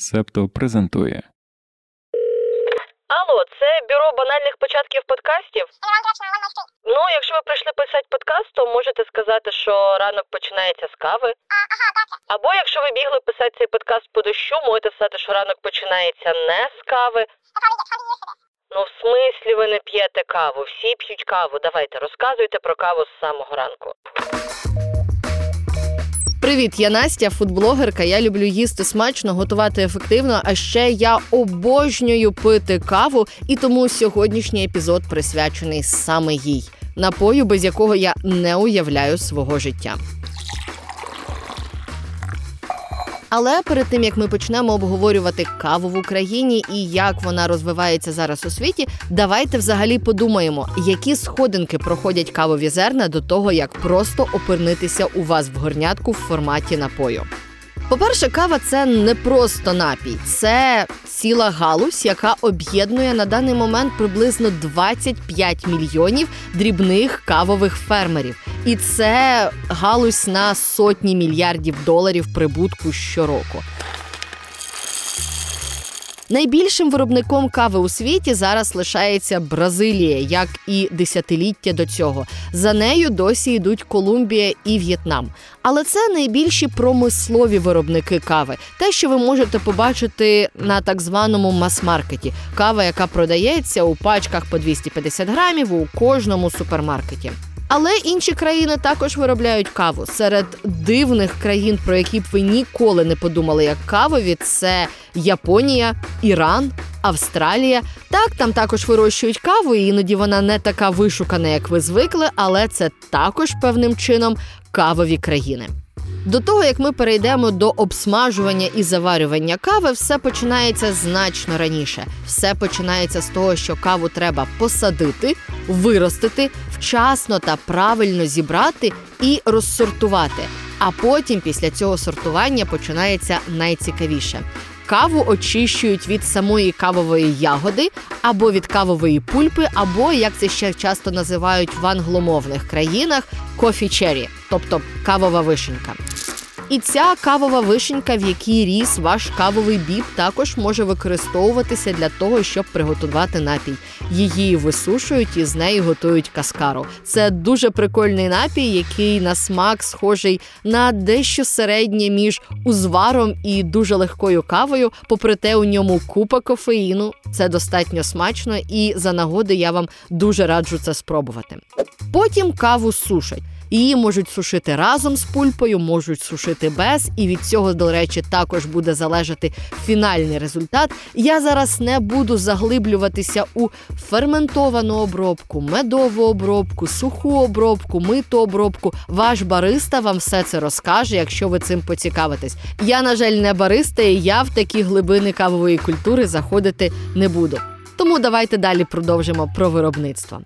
Септо презентує. Алло, це бюро банальних початків подкастів? Ну, якщо ви прийшли писати подкаст, то можете сказати, що ранок починається з кави. Або якщо ви бігли писати цей подкаст по дощу, можете сказати, що ранок починається не з кави. Ну, в смислі ви не п'єте каву, всі п'ють каву. Давайте, розказуйте про каву з самого ранку. Привіт, я Настя, фудблогерка. Я люблю їсти смачно, готувати ефективно. А ще я обожнюю пити каву, і тому сьогоднішній епізод присвячений саме їй, напою, без якого я не уявляю свого життя. Але перед тим як ми почнемо обговорювати каву в Україні і як вона розвивається зараз у світі, давайте взагалі подумаємо, які сходинки проходять кавові зерна до того, як просто опинитися у вас в горнятку в форматі напою. По-перше, кава це не просто напій, це ціла галузь, яка об'єднує на даний момент приблизно 25 мільйонів дрібних кавових фермерів. І це галузь на сотні мільярдів доларів прибутку щороку. Найбільшим виробником кави у світі зараз лишається Бразилія, як і десятиліття до цього. За нею досі йдуть Колумбія і В'єтнам. Але це найбільші промислові виробники кави, те, що ви можете побачити на так званому мас-маркеті. Кава, яка продається у пачках по 250 грамів у кожному супермаркеті. Але інші країни також виробляють каву. Серед дивних країн, про які б ви ніколи не подумали, як кавові, це Японія, Іран, Австралія. Так, там також вирощують каву, і іноді вона не така вишукана, як ви звикли, але це також певним чином кавові країни. До того як ми перейдемо до обсмажування і заварювання кави, все починається значно раніше. Все починається з того, що каву треба посадити, виростити, вчасно та правильно зібрати і розсортувати. А потім, після цього сортування, починається найцікавіше. Каву очищують від самої кавової ягоди або від кавової пульпи, або як це ще часто називають в англомовних країнах кофі-чері, тобто кавова вишенька. І ця кавова вишенька, в якій ріс ваш кавовий біб, також може використовуватися для того, щоб приготувати напій. Її висушують і з неї готують каскару. Це дуже прикольний напій, який на смак схожий на дещо середнє між узваром і дуже легкою кавою. Попри те, у ньому купа кофеїну. Це достатньо смачно, і за нагоди я вам дуже раджу це спробувати. Потім каву сушать. Її можуть сушити разом з пульпою, можуть сушити без, і від цього, до речі, також буде залежати фінальний результат. Я зараз не буду заглиблюватися у ферментовану обробку, медову обробку, суху обробку, миту обробку. Ваш бариста вам все це розкаже, якщо ви цим поцікавитесь. Я, на жаль, не бариста, і я в такі глибини кавової культури заходити не буду. Тому давайте далі продовжимо про виробництво.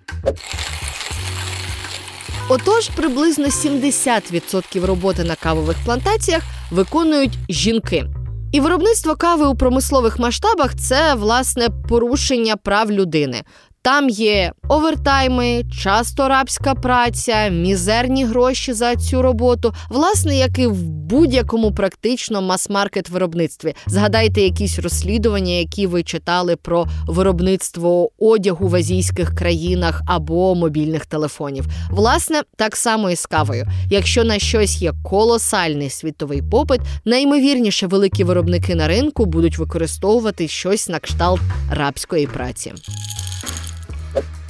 Отож, приблизно 70% роботи на кавових плантаціях виконують жінки. І виробництво кави у промислових масштабах це власне порушення прав людини. Там є овертайми, часто рабська праця, мізерні гроші за цю роботу, власне, як і в будь-якому практично мас-маркет виробництві. Згадайте якісь розслідування, які ви читали про виробництво одягу в азійських країнах або мобільних телефонів. Власне, так само і з кавою. Якщо на щось є колосальний світовий попит, найімовірніше великі виробники на ринку будуть використовувати щось на кшталт рабської праці.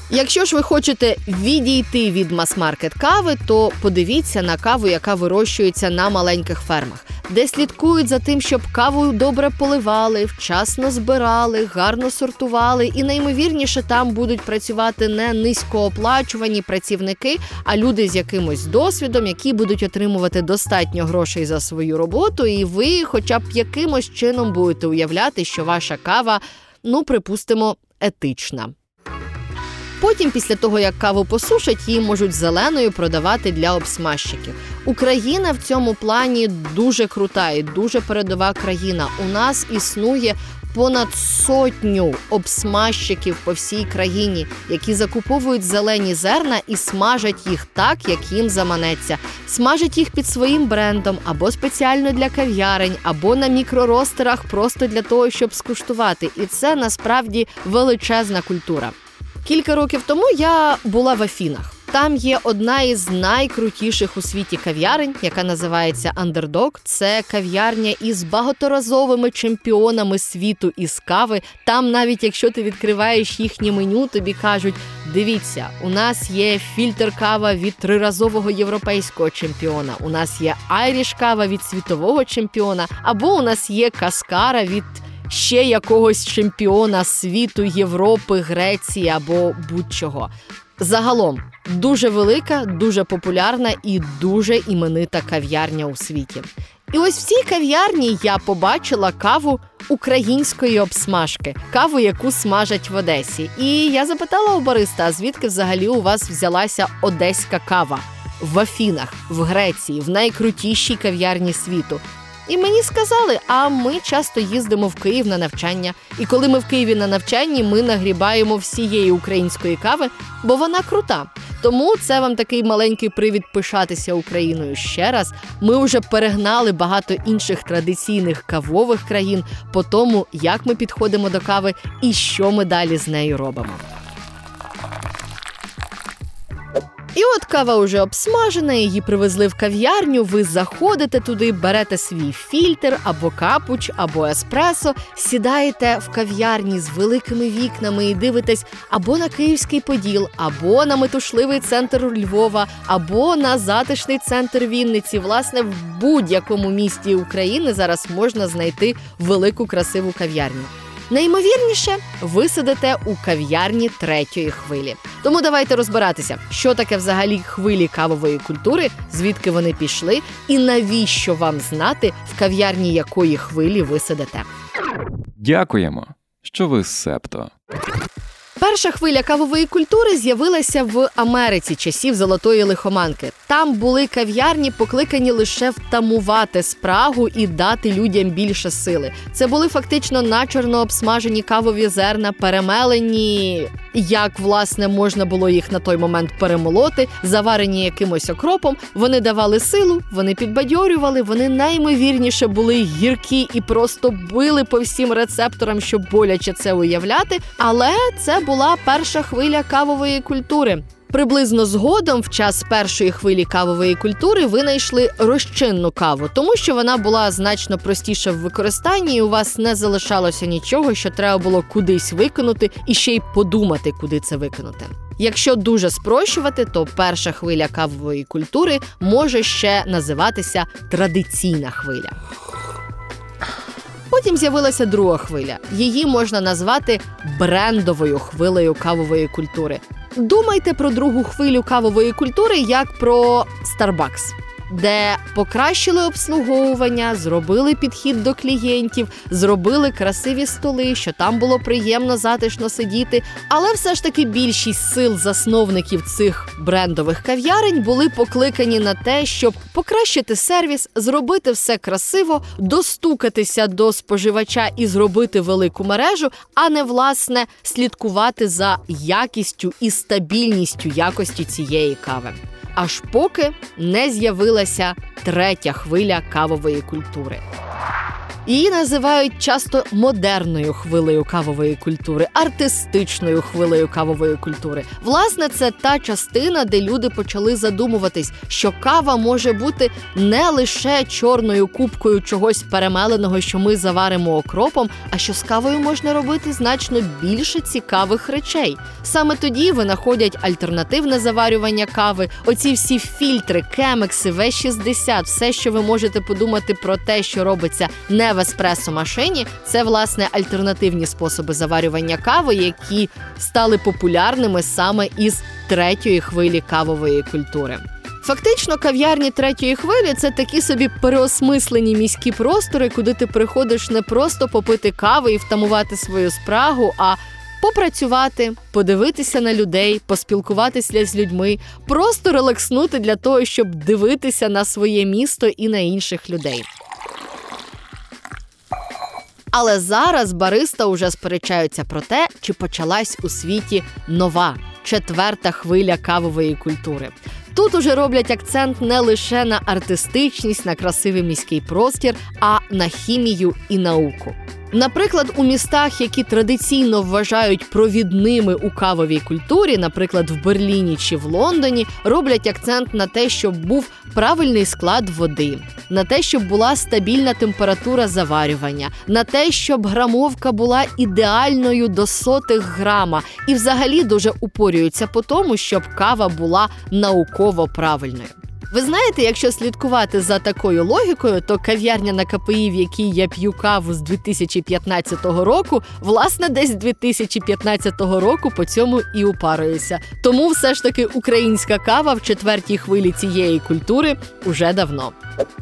Якщо ж ви хочете відійти від мас-маркет кави, то подивіться на каву, яка вирощується на маленьких фермах, де слідкують за тим, щоб каву добре поливали, вчасно збирали, гарно сортували, і наймовірніше там будуть працювати не низькооплачувані працівники, а люди з якимось досвідом, які будуть отримувати достатньо грошей за свою роботу, і ви, хоча б якимось чином, будете уявляти, що ваша кава, ну припустимо, етична. Потім, після того як каву посушать, її можуть зеленою продавати для обсмажчиків. Україна в цьому плані дуже крута і дуже передова країна. У нас існує понад сотню обсмажчиків по всій країні, які закуповують зелені зерна і смажать їх так, як їм заманеться. Смажать їх під своїм брендом або спеціально для кав'ярень, або на мікроростерах, просто для того, щоб скуштувати. І це насправді величезна культура. Кілька років тому я була в Афінах. Там є одна із найкрутіших у світі кав'ярень, яка називається Underdog. Це кав'ярня із багаторазовими чемпіонами світу із кави. Там, навіть якщо ти відкриваєш їхнє меню, тобі кажуть: дивіться, у нас є фільтр кава від триразового європейського чемпіона. У нас є айріш кава від світового чемпіона, або у нас є каскара від. Ще якогось чемпіона світу, Європи, Греції або будь-чого. Загалом дуже велика, дуже популярна і дуже іменита кав'ярня у світі. І ось в цій кав'ярні я побачила каву української обсмажки, каву, яку смажать в Одесі. І я запитала у Бориста, а звідки взагалі у вас взялася одеська кава в Афінах, в Греції, в найкрутішій кав'ярні світу. І мені сказали, а ми часто їздимо в Київ на навчання. І коли ми в Києві на навчанні, ми нагрібаємо всієї української кави, бо вона крута. Тому це вам такий маленький привід пишатися Україною ще раз. Ми вже перегнали багато інших традиційних кавових країн по тому, як ми підходимо до кави і що ми далі з нею робимо. І от кава вже обсмажена, її привезли в кав'ярню. Ви заходите туди, берете свій фільтр або капуч, або еспресо, сідаєте в кав'ярні з великими вікнами і дивитесь або на Київський Поділ, або на метушливий центр Львова, або на затишний центр Вінниці. Власне, в будь-якому місті України зараз можна знайти велику красиву кав'ярню. Найімовірніше, ви сидите у кав'ярні третьої хвилі. Тому давайте розбиратися, що таке взагалі хвилі кавової культури, звідки вони пішли, і навіщо вам знати, в кав'ярні якої хвилі ви сидите. Дякуємо, що ви септо. Перша хвиля кавової культури з'явилася в Америці часів золотої лихоманки. Там були кав'ярні, покликані лише втамувати спрагу і дати людям більше сили. Це були фактично начерно обсмажені кавові зерна, перемелені, як власне можна було їх на той момент перемолоти, заварені якимось окропом. Вони давали силу, вони підбадьорювали. Вони наймовірніше були гіркі і просто били по всім рецепторам, щоб боляче це уявляти. Але це була перша хвиля кавової культури. Приблизно згодом, в час першої хвилі кавової культури, винайшли розчинну каву, тому що вона була значно простіша в використанні, і у вас не залишалося нічого, що треба було кудись викинути і ще й подумати, куди це викинути. Якщо дуже спрощувати, то перша хвиля кавової культури може ще називатися традиційна хвиля. Потім з'явилася друга хвиля. Її можна назвати брендовою хвилею кавової культури. Думайте про другу хвилю кавової культури як про Starbucks де покращили обслуговування, зробили підхід до клієнтів, зробили красиві столи, що там було приємно затишно сидіти. Але все ж таки більшість сил засновників цих брендових кав'ярень були покликані на те, щоб покращити сервіс, зробити все красиво, достукатися до споживача і зробити велику мережу, а не власне слідкувати за якістю і стабільністю якості цієї кави аж поки не з'явилася третя хвиля кавової культури. Її називають часто модерною хвилею кавової культури, артистичною хвилею кавової культури. Власне, це та частина, де люди почали задумуватись, що кава може бути не лише чорною кубкою чогось перемеленого, що ми заваримо окропом, а що з кавою можна робити значно більше цікавих речей. Саме тоді винаходять альтернативне заварювання кави, оці всі фільтри, кемекси, В60, все, що ви можете подумати про те, що робиться не в еспресо-машині це власне альтернативні способи заварювання кави, які стали популярними саме із третьої хвилі кавової культури. Фактично, кав'ярні третьої хвилі це такі собі переосмислені міські простори, куди ти приходиш не просто попити кави і втамувати свою спрагу, а попрацювати, подивитися на людей, поспілкуватися з людьми, просто релакснути для того, щоб дивитися на своє місто і на інших людей. Але зараз бариста уже сперечаються про те, чи почалась у світі нова четверта хвиля кавової культури. Тут уже роблять акцент не лише на артистичність, на красивий міський простір, а на хімію і науку. Наприклад, у містах, які традиційно вважають провідними у кавовій культурі, наприклад, в Берліні чи в Лондоні, роблять акцент на те, щоб був правильний склад води, на те, щоб була стабільна температура заварювання, на те, щоб грамовка була ідеальною до сотих грама, і взагалі дуже упорюються по тому, щоб кава була науково правильною. Ви знаєте, якщо слідкувати за такою логікою, то кав'ярня на КПІ, в якій я п'ю каву з 2015 року, власне, десь з 2015 року по цьому і упарюється. Тому все ж таки українська кава в четвертій хвилі цієї культури уже давно.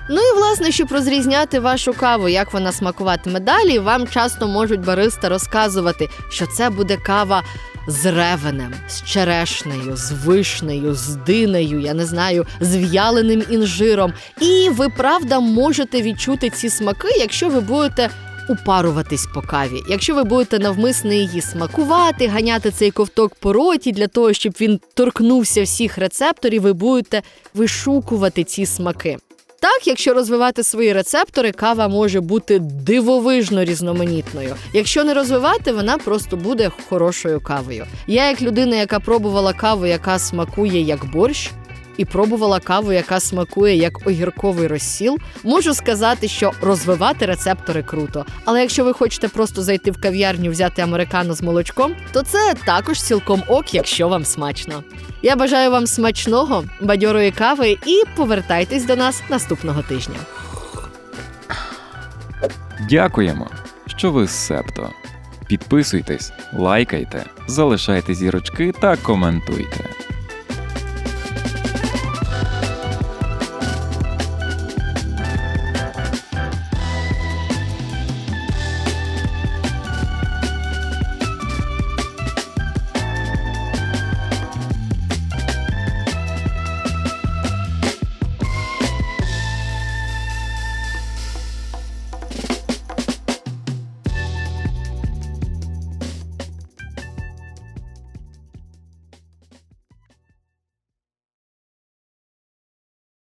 Ну і власне, щоб розрізняти вашу каву, як вона смакуватиме далі, вам часто можуть бариста розказувати, що це буде кава з ревенем, з черешнею, з вишнею, з динею, я не знаю, з в'яленим інжиром. І ви правда можете відчути ці смаки, якщо ви будете. Упаруватись по каві. Якщо ви будете навмисно її смакувати, ганяти цей ковток по роті для того, щоб він торкнувся всіх рецепторів, ви будете вишукувати ці смаки. Так, якщо розвивати свої рецептори, кава може бути дивовижно різноманітною. Якщо не розвивати, вона просто буде хорошою кавою. Я, як людина, яка пробувала каву, яка смакує як борщ. І пробувала каву, яка смакує як огірковий розсіл. Можу сказати, що розвивати рецептори круто. Але якщо ви хочете просто зайти в кав'ярню, взяти американо з молочком, то це також цілком ок, якщо вам смачно. Я бажаю вам смачного, бадьорої кави і повертайтесь до нас наступного тижня. Дякуємо, що ви з Септо. Підписуйтесь, лайкайте, залишайте зірочки та коментуйте.